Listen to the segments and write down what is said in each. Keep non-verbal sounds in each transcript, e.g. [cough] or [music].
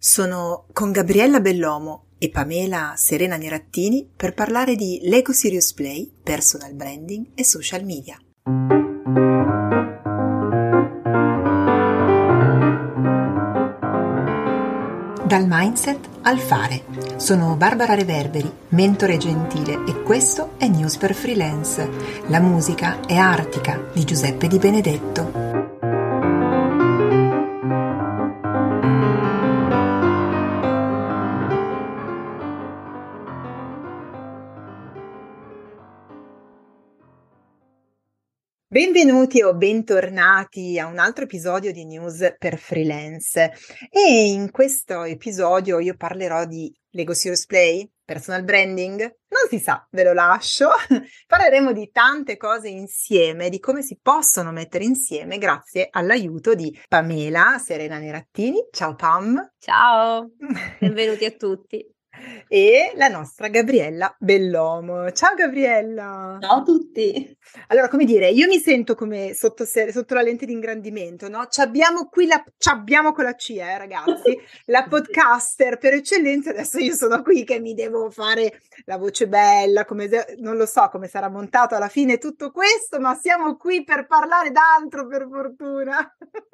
Sono con Gabriella Bellomo e Pamela Serena Nerattini per parlare di Lego Serious Play, personal branding e social media. Dal mindset al fare. Sono Barbara Reverberi, mentore gentile e questo è News per Freelance. La musica è Artica di Giuseppe Di Benedetto. Benvenuti o bentornati a un altro episodio di News per Freelance e in questo episodio io parlerò di Lego Serious Play, personal branding, non si sa, ve lo lascio. [laughs] Parleremo di tante cose insieme, di come si possono mettere insieme grazie all'aiuto di Pamela Serena Nerattini. Ciao Pam. Ciao, [laughs] benvenuti a tutti e la nostra Gabriella Bellomo. Ciao Gabriella! Ciao a tutti! Allora, come dire, io mi sento come sotto, sotto la lente di ingrandimento, no? Ci abbiamo qui la, ci abbiamo con la C, eh, ragazzi, la [laughs] podcaster per eccellenza. Adesso io sono qui che mi devo fare la voce bella, come, non lo so come sarà montato alla fine tutto questo, ma siamo qui per parlare d'altro, per fortuna. [laughs]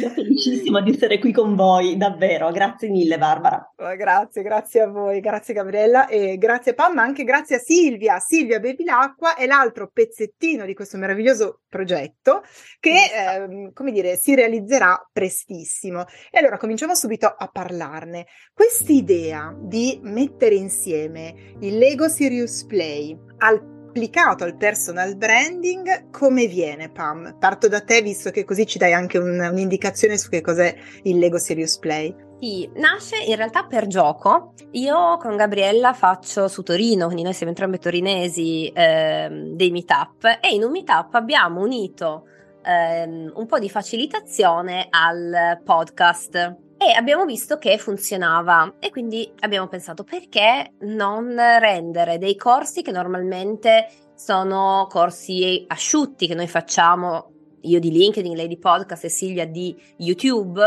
Io felicissima di essere qui con voi, davvero. Grazie mille, Barbara. Grazie, grazie a voi, grazie Gabriella e grazie Pam, ma anche grazie a Silvia. Silvia Bevilacqua è l'altro pezzettino di questo meraviglioso progetto che, eh, come dire, si realizzerà prestissimo. E allora cominciamo subito a parlarne. Quest'idea di mettere insieme il Lego Serious Play al applicato al personal branding, come viene Pam? Parto da te visto che così ci dai anche un, un'indicazione su che cos'è il Lego Serious Play. Sì, nasce in realtà per gioco. Io con Gabriella faccio su Torino, quindi noi siamo entrambi torinesi, ehm, dei meetup e in un meetup abbiamo unito ehm, un po' di facilitazione al podcast e abbiamo visto che funzionava. E quindi abbiamo pensato perché non rendere dei corsi che normalmente sono corsi asciutti che noi facciamo, io di LinkedIn, lei di podcast Silvia di YouTube,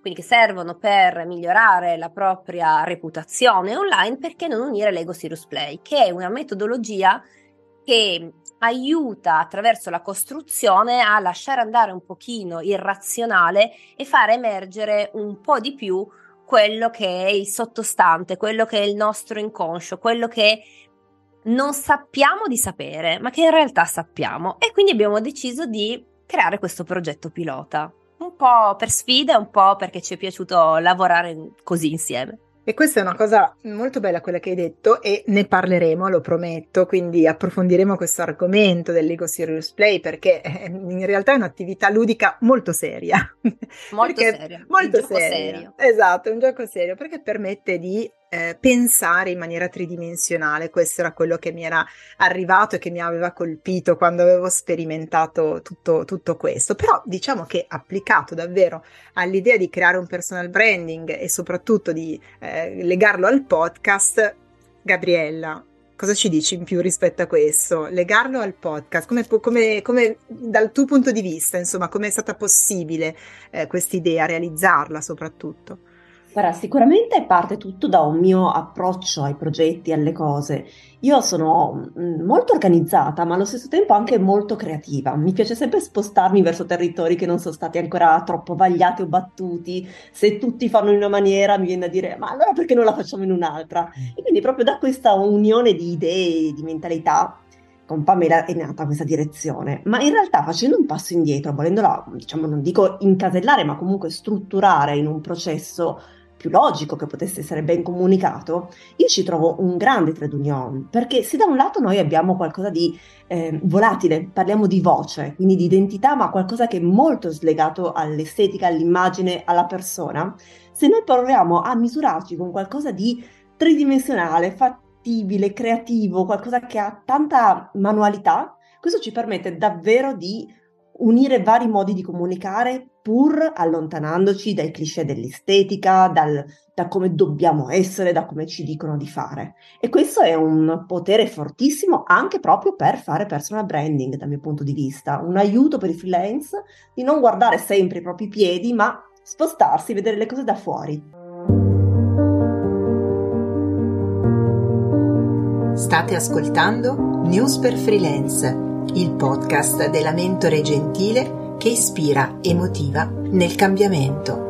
quindi che servono per migliorare la propria reputazione online, perché non unire Lego Serious Play, che è una metodologia che aiuta attraverso la costruzione a lasciare andare un pochino il razionale e fare emergere un po' di più quello che è il sottostante, quello che è il nostro inconscio, quello che non sappiamo di sapere, ma che in realtà sappiamo. E quindi abbiamo deciso di creare questo progetto pilota, un po' per sfida, un po' perché ci è piaciuto lavorare così insieme. E questa è una cosa molto bella quella che hai detto e ne parleremo, lo prometto, quindi approfondiremo questo argomento dell'Ego Serious Play perché eh, in realtà è un'attività ludica molto seria. Molto seria. Molto seria. Esatto, è un gioco serio perché permette di eh, pensare in maniera tridimensionale. Questo era quello che mi era arrivato e che mi aveva colpito quando avevo sperimentato tutto, tutto questo. Però diciamo che applicato davvero all'idea di creare un personal branding e soprattutto di eh, legarlo al podcast, Gabriella, cosa ci dici in più rispetto a questo? Legarlo al podcast, come, come, come dal tuo punto di vista, insomma, come è stata possibile eh, questa idea, realizzarla soprattutto? Guarda, sicuramente parte tutto da un mio approccio ai progetti, alle cose. Io sono mm, molto organizzata, ma allo stesso tempo anche molto creativa. Mi piace sempre spostarmi verso territori che non sono stati ancora troppo vagliati o battuti. Se tutti fanno in una maniera, mi viene da dire, ma allora perché non la facciamo in un'altra? Mm. E quindi proprio da questa unione di idee, di mentalità, con Pamela è nata questa direzione, ma in realtà facendo un passo indietro, volendola, diciamo, non dico incasellare, ma comunque strutturare in un processo più logico che potesse essere ben comunicato, io ci trovo un grande trade union, perché se da un lato noi abbiamo qualcosa di eh, volatile, parliamo di voce, quindi di identità, ma qualcosa che è molto slegato all'estetica, all'immagine, alla persona, se noi proviamo a misurarci con qualcosa di tridimensionale, fattibile, creativo, qualcosa che ha tanta manualità, questo ci permette davvero di unire vari modi di comunicare pur allontanandoci dai cliché dell'estetica, dal, da come dobbiamo essere, da come ci dicono di fare. E questo è un potere fortissimo anche proprio per fare personal branding dal mio punto di vista, un aiuto per i freelance di non guardare sempre i propri piedi, ma spostarsi, vedere le cose da fuori. State ascoltando News per Freelance, il podcast della Mentore Gentile che ispira e motiva nel cambiamento.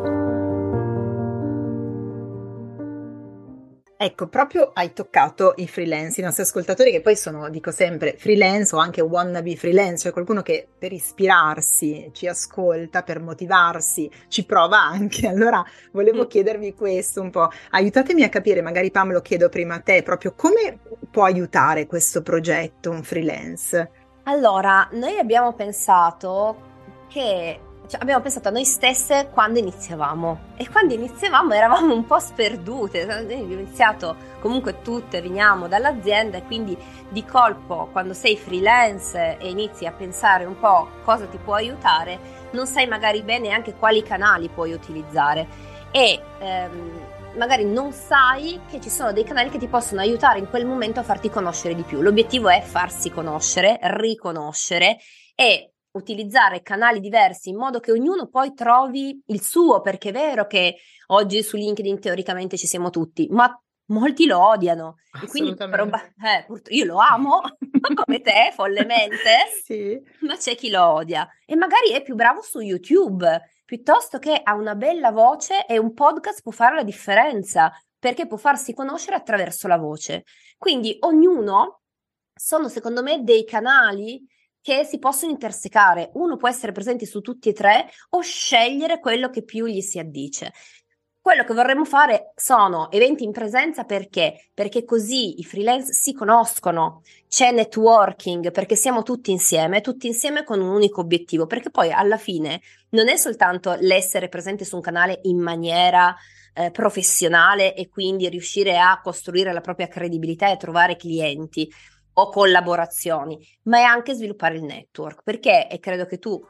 Ecco, proprio hai toccato i freelance, i nostri ascoltatori che poi sono, dico sempre, freelance o anche wannabe freelance, cioè qualcuno che per ispirarsi ci ascolta, per motivarsi, ci prova anche. [laughs] Allora volevo mm. chiedervi questo un po', aiutatemi a capire, magari Pam lo chiedo prima a te, proprio come può aiutare questo progetto un freelance? Allora, noi abbiamo pensato che cioè, abbiamo pensato a noi stesse quando iniziavamo e quando iniziavamo eravamo un po' sperdute, abbiamo iniziato comunque tutte veniamo dall'azienda e quindi di colpo quando sei freelance e inizi a pensare un po' cosa ti può aiutare, non sai magari bene anche quali canali puoi utilizzare e ehm, magari non sai che ci sono dei canali che ti possono aiutare in quel momento a farti conoscere di più. L'obiettivo è farsi conoscere, riconoscere e utilizzare canali diversi in modo che ognuno poi trovi il suo, perché è vero che oggi su LinkedIn teoricamente ci siamo tutti, ma molti lo odiano. E quindi proba- eh, io lo amo [laughs] come te, follemente, [laughs] sì. ma c'è chi lo odia. E magari è più bravo su YouTube, piuttosto che ha una bella voce e un podcast può fare la differenza, perché può farsi conoscere attraverso la voce. Quindi ognuno sono secondo me dei canali che si possono intersecare. Uno può essere presente su tutti e tre o scegliere quello che più gli si addice. Quello che vorremmo fare sono eventi in presenza perché? Perché così i freelance si conoscono, c'è networking, perché siamo tutti insieme, tutti insieme con un unico obiettivo, perché poi alla fine non è soltanto l'essere presente su un canale in maniera eh, professionale e quindi riuscire a costruire la propria credibilità e trovare clienti, o collaborazioni, ma è anche sviluppare il network, perché, e credo che tu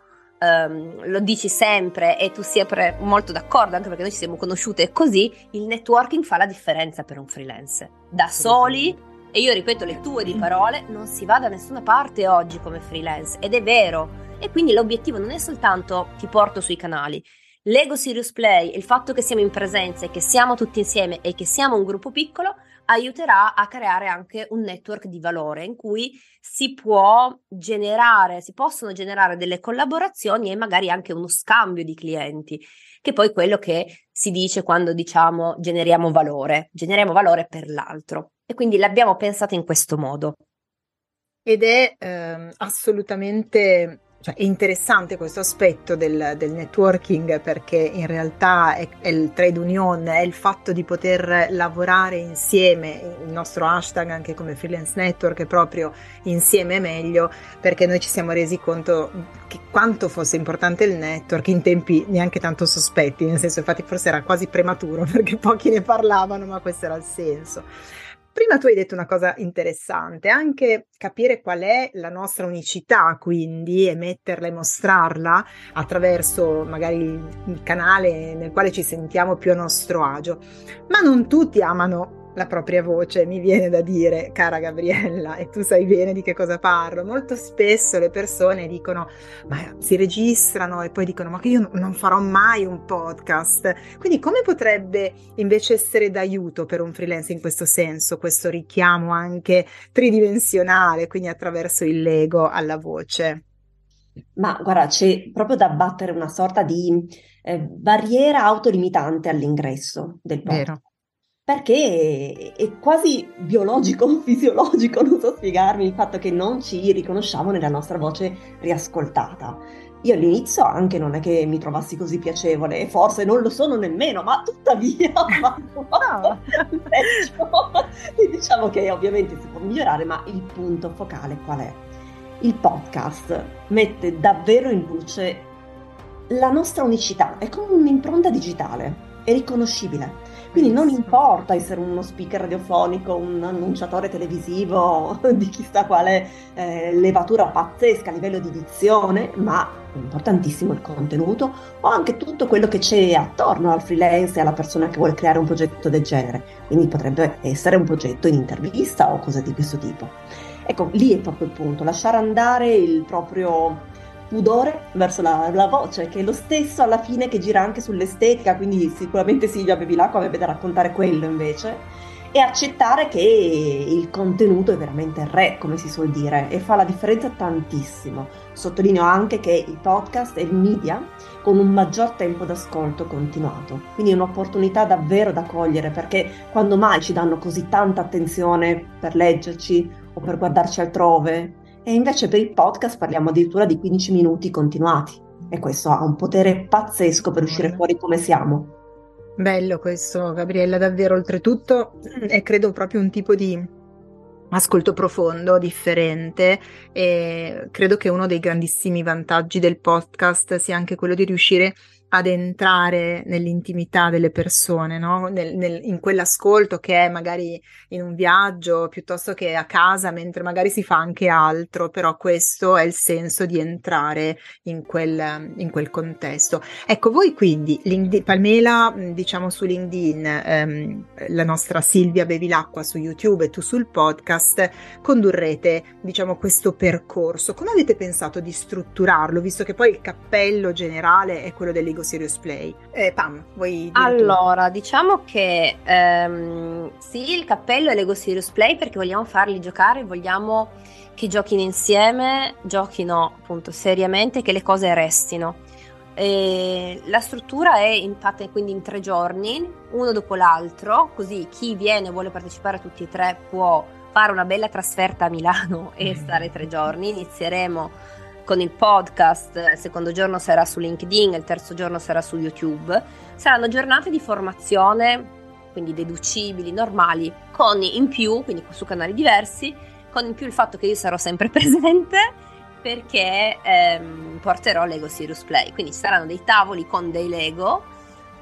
um, lo dici sempre e tu sia pre- molto d'accordo, anche perché noi ci siamo conosciute così, il networking fa la differenza per un freelance. Da soli, e io ripeto le tue di parole, non si va da nessuna parte oggi come freelance, ed è vero. E quindi l'obiettivo non è soltanto ti porto sui canali, Lego Serious Play, il fatto che siamo in presenza e che siamo tutti insieme e che siamo un gruppo piccolo, aiuterà a creare anche un network di valore in cui si può generare, si possono generare delle collaborazioni e magari anche uno scambio di clienti, che poi è quello che si dice quando diciamo generiamo valore, generiamo valore per l'altro. E quindi l'abbiamo pensata in questo modo. Ed è eh, assolutamente cioè, è interessante questo aspetto del, del, networking perché in realtà è, è, il trade union, è il fatto di poter lavorare insieme, il nostro hashtag anche come freelance network è proprio insieme meglio perché noi ci siamo resi conto che quanto fosse importante il network in tempi neanche tanto sospetti, nel senso infatti forse era quasi prematuro [laughs] perché pochi ne parlavano ma questo era il senso. Prima tu hai detto una cosa interessante, anche capire qual è la nostra unicità, quindi emetterla e mostrarla attraverso magari il canale nel quale ci sentiamo più a nostro agio. Ma non tutti amano la propria voce, mi viene da dire, cara Gabriella, e tu sai bene di che cosa parlo. Molto spesso le persone dicono, ma si registrano e poi dicono, ma che io non farò mai un podcast. Quindi come potrebbe invece essere d'aiuto per un freelance in questo senso, questo richiamo anche tridimensionale, quindi attraverso il Lego alla voce? Ma guarda, c'è proprio da battere una sorta di eh, barriera autolimitante all'ingresso del podcast. Vero perché è quasi biologico, [laughs] fisiologico, non so spiegarmi, il fatto che non ci riconosciamo nella nostra voce riascoltata. Io all'inizio anche non è che mi trovassi così piacevole, e forse non lo sono nemmeno, ma tuttavia [laughs] ho fatto [laughs] e diciamo che ovviamente si può migliorare, ma il punto focale qual è? Il podcast mette davvero in luce la nostra unicità, è come un'impronta digitale, è riconoscibile quindi non importa essere uno speaker radiofonico, un annunciatore televisivo [laughs] di chissà quale eh, levatura pazzesca a livello di dizione, ma è importantissimo il contenuto o anche tutto quello che c'è attorno al freelance e alla persona che vuole creare un progetto del genere. Quindi potrebbe essere un progetto in intervista o cose di questo tipo. Ecco, lì è proprio il punto, lasciare andare il proprio pudore verso la, la, voce, che è lo stesso alla fine che gira anche sull'estetica, quindi sicuramente Silvia Bevilacqua avrebbe da raccontare quello invece. e accettare che il contenuto è veramente re, come si suol dire, e fa la differenza tantissimo. Sottolineo anche che il podcast è il media con un maggior tempo d'ascolto continuato, quindi è un'opportunità davvero da cogliere perché quando mai ci danno così tanta attenzione per leggerci o per guardarci altrove e invece per il podcast parliamo addirittura di 15 minuti continuati e questo ha un potere pazzesco per uscire fuori come siamo. Bello questo, Gabriella, davvero. Oltretutto è credo proprio un tipo di ascolto profondo, differente e credo che uno dei grandissimi vantaggi del podcast sia anche quello di riuscire ad entrare nell'intimità delle persone, no? nel, nel, in quell'ascolto che è magari in un viaggio piuttosto che a casa, mentre magari si fa anche altro, però questo è il senso di entrare in quel, in quel contesto. Ecco, voi quindi, LinkedIn, Palmela, diciamo su LinkedIn, ehm, la nostra Silvia Bevilacqua su YouTube e tu sul podcast, condurrete, diciamo, questo percorso. Come avete pensato di strutturarlo, visto che poi il cappello generale è quello dell'ego Lego Serious Play. Eh, Pam, vuoi dire Allora, tu? diciamo che ehm, sì, il cappello è Lego Serious Play perché vogliamo farli giocare, vogliamo che giochino insieme, giochino appunto seriamente, che le cose restino. E la struttura è infatti quindi in tre giorni, uno dopo l'altro, così chi viene e vuole partecipare a tutti e tre può fare una bella trasferta a Milano e stare tre giorni. Inizieremo con il podcast, il secondo giorno sarà su LinkedIn, il terzo giorno sarà su YouTube. Saranno giornate di formazione, quindi deducibili, normali, con in più, quindi su canali diversi, con in più il fatto che io sarò sempre [laughs] presente perché ehm, porterò Lego Serious Play. Quindi ci saranno dei tavoli con dei Lego,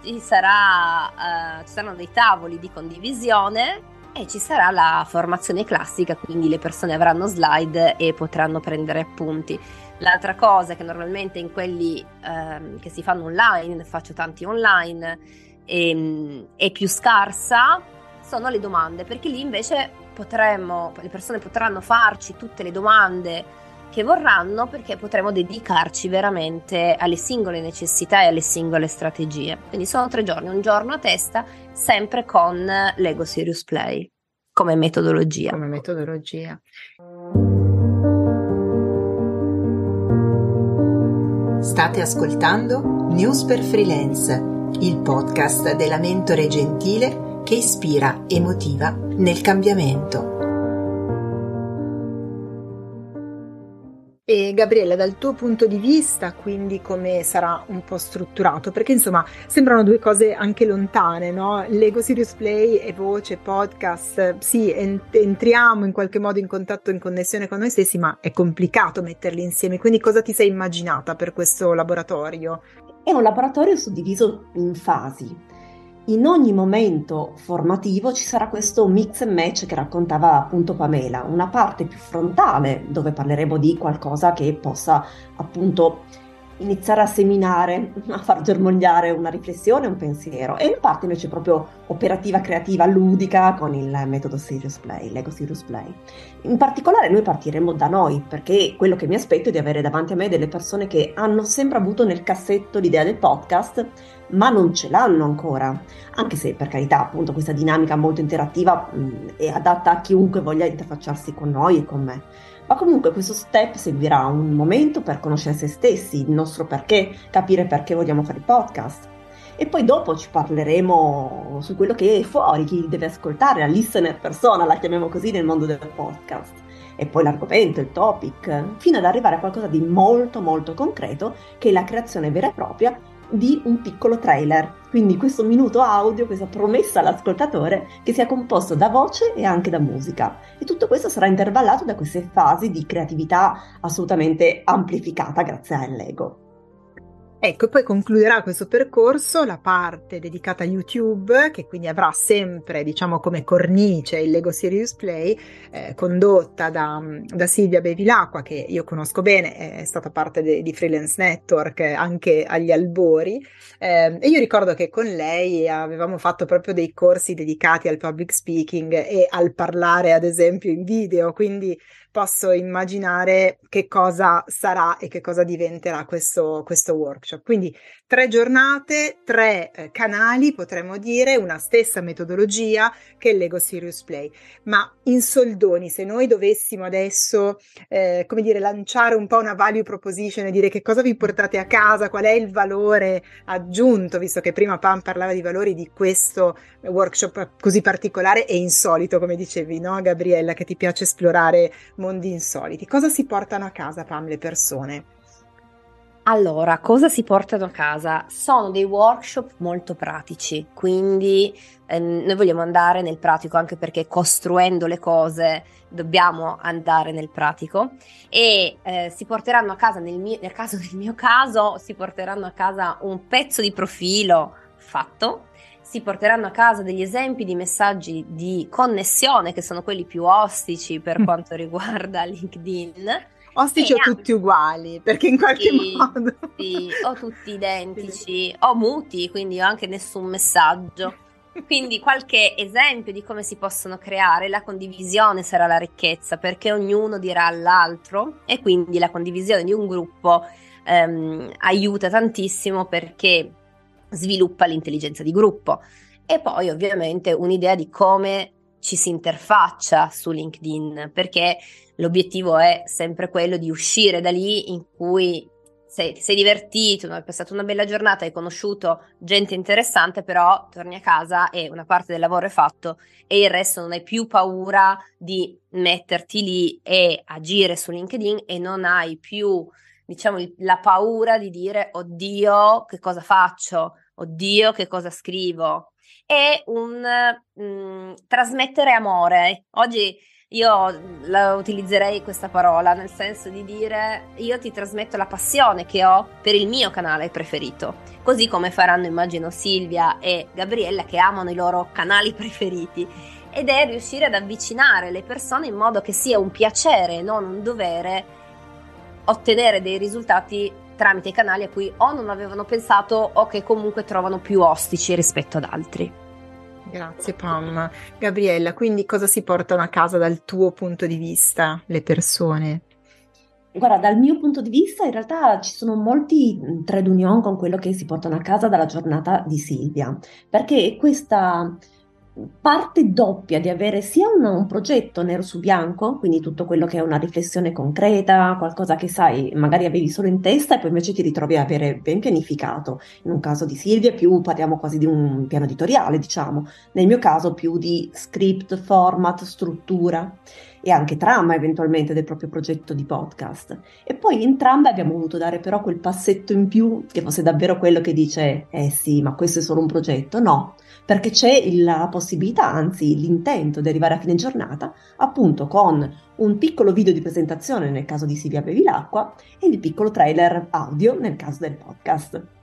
ci, sarà, eh, ci saranno dei tavoli di condivisione e ci sarà la formazione classica, quindi le persone avranno slide e potranno prendere appunti. L'altra cosa che normalmente in quelli ehm, che si fanno online, faccio tanti online, e, ehm, è più scarsa, sono le domande, perché lì invece potremmo, le persone potranno farci tutte le domande che vorranno perché potremo dedicarci veramente alle singole necessità e alle singole strategie. Quindi sono tre giorni, un giorno a testa, sempre con Lego Serious Play come metodologia. Come metodologia. State ascoltando News per Freelance, il podcast della mentore gentile che ispira e motiva nel cambiamento. E Gabriele, dal tuo punto di vista, quindi come sarà un po' strutturato? Perché insomma sembrano due cose anche lontane, no? Lego Serious Play e voce, podcast, sì, ent- entriamo in qualche modo in contatto, in connessione con noi stessi, ma è complicato metterli insieme. Quindi cosa ti sei immaginata per questo laboratorio? È un laboratorio suddiviso in fasi in ogni momento formativo ci sarà questo mix and match che raccontava appunto Pamela, una parte più frontale dove parleremo di qualcosa che possa appunto iniziare a seminare, a far germogliare una riflessione, un pensiero e una parte invece proprio operativa, creativa, ludica con il metodo Serious Play, Lego Serious Play. In particolare noi partiremo da noi perché quello che mi aspetto è di avere davanti a me delle persone che hanno sempre avuto nel cassetto l'idea del podcast ma non ce l'hanno ancora, anche se per carità appunto questa dinamica molto interattiva mh, è adatta a chiunque voglia interfacciarsi con noi e con me. Ma comunque questo step servirà un momento per conoscere se stessi, il nostro perché, capire perché vogliamo fare il podcast. E poi dopo ci parleremo su quello che è fuori, chi deve ascoltare, la listener persona, la chiamiamo così nel mondo del podcast. E poi l'argomento, il topic, fino ad arrivare a qualcosa di molto molto concreto, che è la creazione vera e propria di un piccolo trailer. Quindi questo minuto audio, questa promessa all'ascoltatore che sia composto da voce e anche da musica. E tutto questo sarà intervallato da queste fasi di creatività assolutamente amplificata grazie all'ego. Ecco, poi concluderà questo percorso la parte dedicata a YouTube, che quindi avrà sempre, diciamo, come cornice il Lego Serious Play, eh, condotta da, da, Silvia Bevilacqua, che io conosco bene, è stata parte de, di Freelance Network anche agli albori. Eh, e io ricordo che con lei avevamo fatto proprio dei corsi dedicati al public speaking e al parlare, ad esempio, in video, quindi posso immaginare che cosa sarà e che cosa diventerà questo, questo workshop. Quindi tre giornate, tre eh, canali, potremmo dire, una stessa metodologia che Lego Serious Play. Ma in soldoni, se noi dovessimo adesso, eh, come dire, lanciare un po' una value proposition e dire che cosa vi portate a casa, qual è il valore aggiunto, visto che prima Pam parlava di valori di questo workshop così particolare e insolito, come dicevi, no, Gabriella, che ti piace esplorare mondi insoliti. Cosa si portano a casa, Pam, le persone? Allora, cosa si portano a casa? Sono dei workshop molto pratici, quindi eh, noi vogliamo andare nel pratico anche perché costruendo le cose dobbiamo andare nel pratico e eh, si porteranno a casa, nel, mio, nel caso [laughs] del mio caso, si porteranno a casa un pezzo di profilo fatto, si porteranno a casa degli esempi di messaggi di connessione che sono quelli più ostici per mm. quanto riguarda [laughs] LinkedIn Ostici o tutti uguali, perché in qualche sì, modo... Sì, o tutti [laughs] identici, o muti, quindi anche nessun messaggio. Quindi qualche esempio di come si possono creare, la condivisione sarà la ricchezza, perché ognuno dirà all'altro e quindi la condivisione di un gruppo ehm, aiuta tantissimo perché sviluppa l'intelligenza di gruppo. E poi ovviamente un'idea di come ci si interfaccia su LinkedIn, perché l'obiettivo è sempre quello di uscire da lì in cui sei, sei divertito, hai passato una bella giornata, hai conosciuto gente interessante, però torni a casa e una parte del lavoro è fatto e il resto non hai più paura di metterti lì e agire su LinkedIn e non hai più, diciamo, la paura di dire oddio, che cosa faccio? Oddio, che cosa scrivo? È un mh, mm, trasmettere amore. Oggi io la utilizzerei questa parola nel senso di dire io ti trasmetto la passione che ho per il mio canale preferito, così come faranno immagino Silvia e Gabriella che amano i loro canali preferiti ed è riuscire ad avvicinare le persone in modo che sia un piacere, non un dovere ottenere dei risultati tramite i canali a cui o non avevano pensato o che comunque trovano più ostici rispetto ad altri. Grazie Pam. Gabriella, quindi cosa si portano a casa dal tuo punto di vista le persone? Guarda, dal mio punto di vista in realtà ci sono molti trade union con quello che si portano a casa dalla giornata di Silvia, perché questa parte doppia di avere sia un, un, progetto nero su bianco, quindi tutto quello che è una riflessione concreta, qualcosa che sai, magari avevi solo in testa e poi invece ti ritrovi a avere ben pianificato. In un caso di Silvia più parliamo quasi di un piano editoriale, diciamo. Nel mio caso più di script, format, struttura e anche trama eventualmente del proprio progetto di podcast. E poi entrambe abbiamo voluto dare però quel passetto in più che fosse davvero quello che dice, eh sì, ma questo è solo un progetto. No, perché c'è la possibilità, anzi l'intento di arrivare a fine giornata, appunto con un piccolo video di presentazione nel caso di Silvia Bevilacqua e il piccolo trailer audio nel caso del podcast.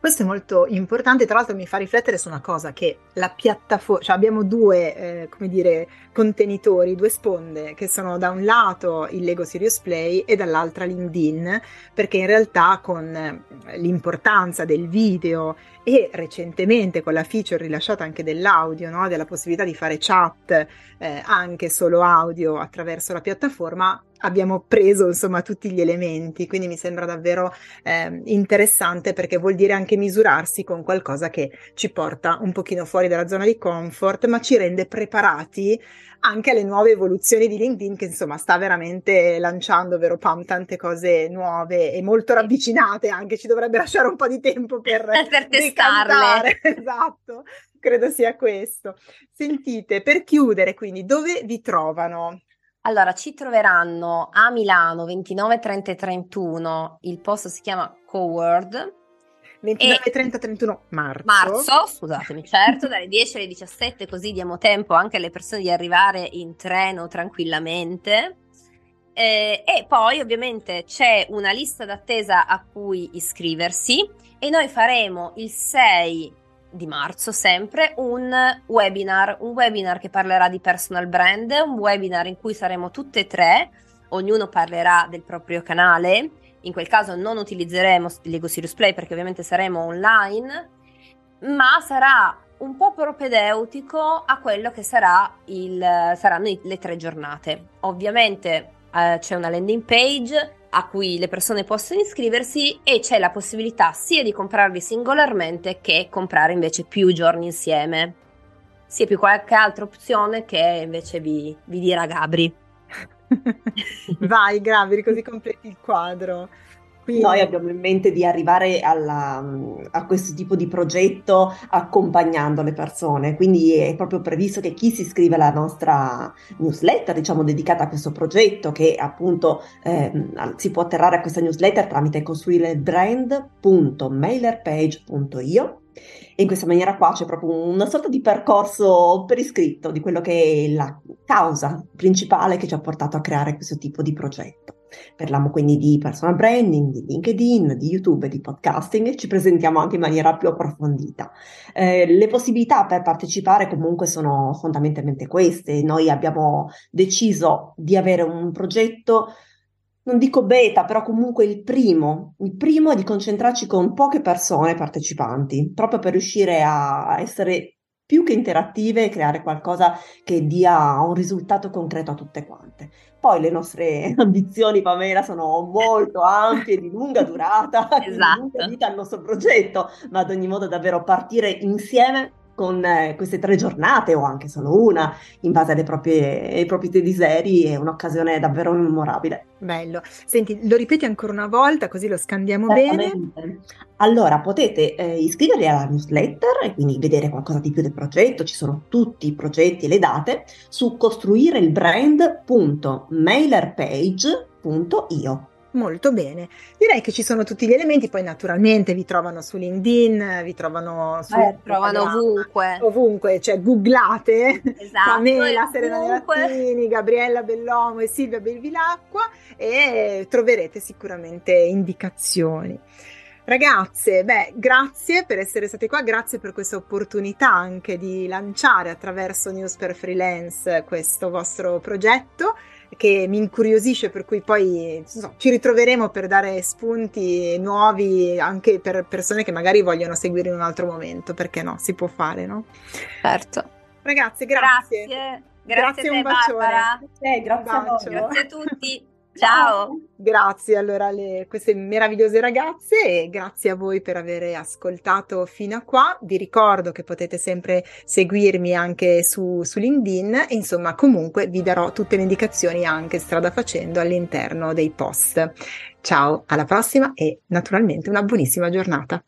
Questo è molto importante, tra l'altro mi fa riflettere su una cosa che la piattaforma, cioè abbiamo due, eh, come dire, contenitori, due sponde, che sono da un lato il Lego Serious Play e dall'altra LinkedIn, perché in realtà con eh, l'importanza del video e recentemente con la feature rilasciata anche dell'audio, no? della possibilità di fare chat eh, anche solo audio attraverso la piattaforma, abbiamo preso insomma tutti gli elementi, quindi mi sembra davvero eh, interessante perché vuol dire anche misurarsi con qualcosa che ci porta un pochino fuori dalla zona di comfort, ma ci rende preparati anche alle nuove evoluzioni di LinkedIn che insomma sta veramente lanciando, vero Pam, tante cose nuove e molto ravvicinate anche, ci dovrebbe lasciare un po' di tempo per, [laughs] per testarle. [laughs] esatto, credo sia questo. Sentite, per chiudere quindi, dove vi trovano? Allora, ci troveranno a Milano 29, 30 e 31, il posto si chiama Coward. 29, e 30, 31 marzo. Marzo, scusatemi, certo, dalle 10 alle 17, così diamo tempo anche alle persone di arrivare in treno tranquillamente. Eh, e poi ovviamente c'è una lista d'attesa a cui iscriversi e noi faremo il 6 di marzo sempre un webinar, un webinar che parlerà di personal brand, un webinar in cui saremo tutte e tre, ognuno parlerà del proprio canale, in quel caso non utilizzeremo Lego Sirius Play perché ovviamente saremo online, ma sarà un po' propedeutico a quello che sarà il, saranno le tre giornate. Ovviamente eh, c'è una landing page a cui le persone possono iscriversi e c'è la possibilità sia di comprarli singolarmente che comprare invece più giorni insieme. Sia più qualche altra opzione che invece vi, vi dirà Gabri. [laughs] Vai Gabri, così completi il quadro. Quindi... Noi abbiamo in mente di arrivare alla, a questo tipo di progetto accompagnando le persone, quindi è proprio previsto che chi si iscrive alla nostra newsletter, diciamo dedicata a questo progetto, che appunto eh, si può atterrare a questa newsletter tramite costruire il brand.mailerpage.io e in questa maniera qua c'è proprio una sorta di percorso per iscritto di quello che è la causa principale che ci ha portato a creare questo tipo di progetto. Parliamo quindi di personal branding, di LinkedIn, di YouTube, di podcasting e ci presentiamo anche in maniera più approfondita. Eh, le possibilità per partecipare comunque sono fondamentalmente queste. Noi abbiamo deciso di avere un progetto non dico beta, però comunque il primo, il primo è di concentrarci con poche persone partecipanti, proprio per riuscire a essere più che interattive e creare qualcosa che dia un risultato concreto a tutte quante. Poi le nostre [laughs] ambizioni, Pamela, sono molto ampie, di lunga durata, esatto. di lunga vita al nostro progetto, ma ad ogni modo davvero partire insieme con eh, queste tre giornate o anche solo una, in base alle proprie, ai propri desideri, è un'occasione davvero memorabile. Bello. Senti, lo ripeti ancora una volta così lo scambiamo bene. Allora, potete eh, iscrivervi alla newsletter e quindi vedere qualcosa di più del progetto, ci sono tutti i progetti e le date su costruireilbrand.mailerpage.io. Molto bene, direi che ci sono tutti gli elementi, poi naturalmente vi trovano su LinkedIn, vi trovano su eh, trovano ovunque. Ovunque, cioè googlate esatto, Pamela Serena Nerattini, Gabriella Bellomo e Silvia Belvilacqua e troverete sicuramente indicazioni. Ragazze, beh, grazie per essere state qua, grazie per questa opportunità anche di lanciare attraverso News per Freelance questo vostro progetto che mi incuriosisce, per cui poi so, ci ritroveremo per dare spunti nuovi anche per persone che magari vogliono seguire in un altro momento, perché no, si può fare, no? Certo. Ragazze, grazie. Grazie, grazie, grazie un bacione. Eh, grazie, a grazie a tutti. Ciao. Grazie allora alle queste meravigliose ragazze e grazie a voi per aver ascoltato fino a qua. Vi ricordo che potete sempre seguirmi anche su, su LinkedIn e insomma comunque vi darò tutte le indicazioni anche strada facendo all'interno dei post. Ciao, alla prossima e naturalmente una buonissima giornata.